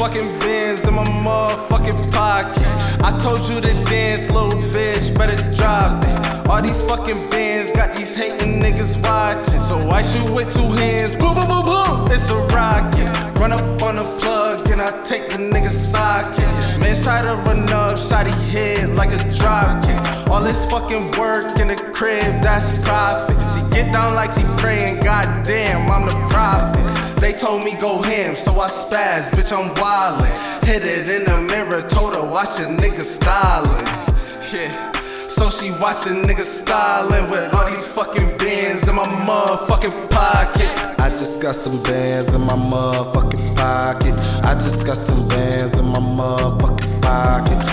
fucking bins in my motherfucking pocket. I told you to dance, little bitch, better drop it. All these fucking bins got these hating niggas watching. So I shoot with two hands, boom, boom, boom, boom, it's a rocket. Run up on the plug and I take the nigga's socket. Mans try to run up, shot he head like a drop kick. All this fucking work in the crib, that's profit. She get down like she praying, goddamn, I'm the prophet. They told me go ham, so I spaz, bitch, I'm wildin'. Hit it in the mirror, told her watch a nigga stylin'. Yeah. So she watchin' nigga stylin' with all these fucking bands in my motherfucking pocket. I just got some bands in my motherfucking pocket. I just got some bands in my motherfucking pocket.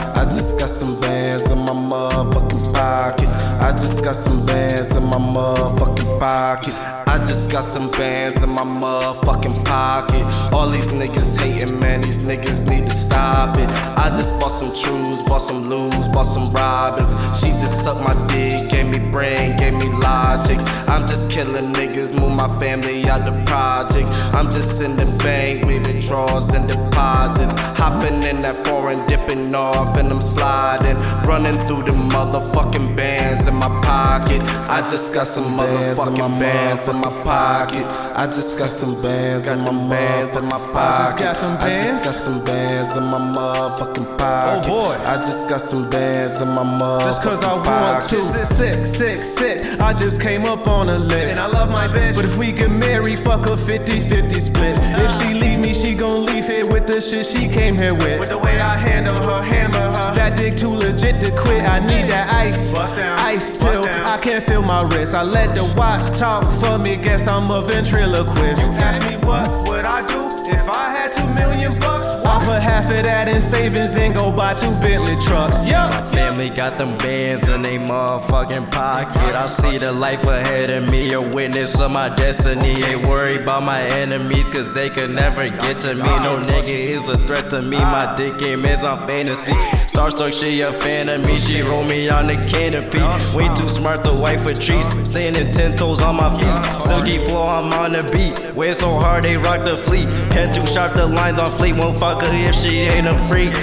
Got some bands in my motherfucking pocket. I just got some bands in my motherfucking pocket. I just got some bands in my motherfucking pocket. All these niggas hating, man, these niggas need to stop it. I just bought some trues, bought some loos, bought some robins. She just sucked my dick, gave me brain, gave me logic. I'm just killing niggas, move my family out the project. I'm just in the bank with withdrawals and deposits. Hopping in that foreign, dipping off, and I'm sliding. Running through the motherfucking bands in my pocket. I just got some motherfucking bands in my pocket. I just got some bands in my bands in my pocket. I just got some bands in my motherfucking pocket. Oh, boy. I just got some bands in my motherfucking Just cause I want pocket. to. Sick, sick, sick. I just came up on a lit. And I love my bitch. But if we get married, fuck a 50 50 split. If she leave me, she gon' leave here with the shit she came here with. With the way I handle her, hammer her. That dick too legit to quit. I need that ice. Ice still. I can't feel my wrist. I let the watch talk for me. Guess I'm a ventriloquist. You ask me what would I do if I had two million bucks? I'll put half of that in savings, then go buy two Bentley trucks. Yup. My family got them bands in they motherfucking pocket. I see the life ahead of me, a witness of my destiny. Ain't worried about my enemies, cause they could never get to me. No nigga is a threat to me, my dick game is on fantasy. Starstruck, she a fan of me, she roll me on the canopy. Way too smart to wife with trees, staying in ten toes on my feet. Silky flow, I'm on the beat. Way so hard, they rock the fleet. Pen too sharp, the lines on fleet. Won't fuck her if she ain't a freak.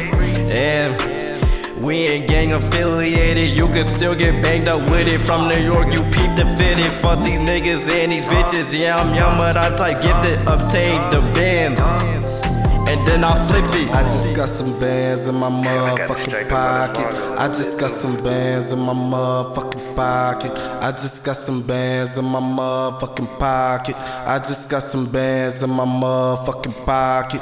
And we ain't gang affiliated, you can still get banged up with it. From New York, you peep the fitted. Fuck these niggas and these bitches. Yeah, I'm young, but I'm type gifted. Obtain the bands. And then I flipped it. I just got some bands in my motherfucking pocket. I just got some bands in my motherfucking pocket. I just got some bands in my motherfucking pocket. I just got some bands in my motherfucking pocket.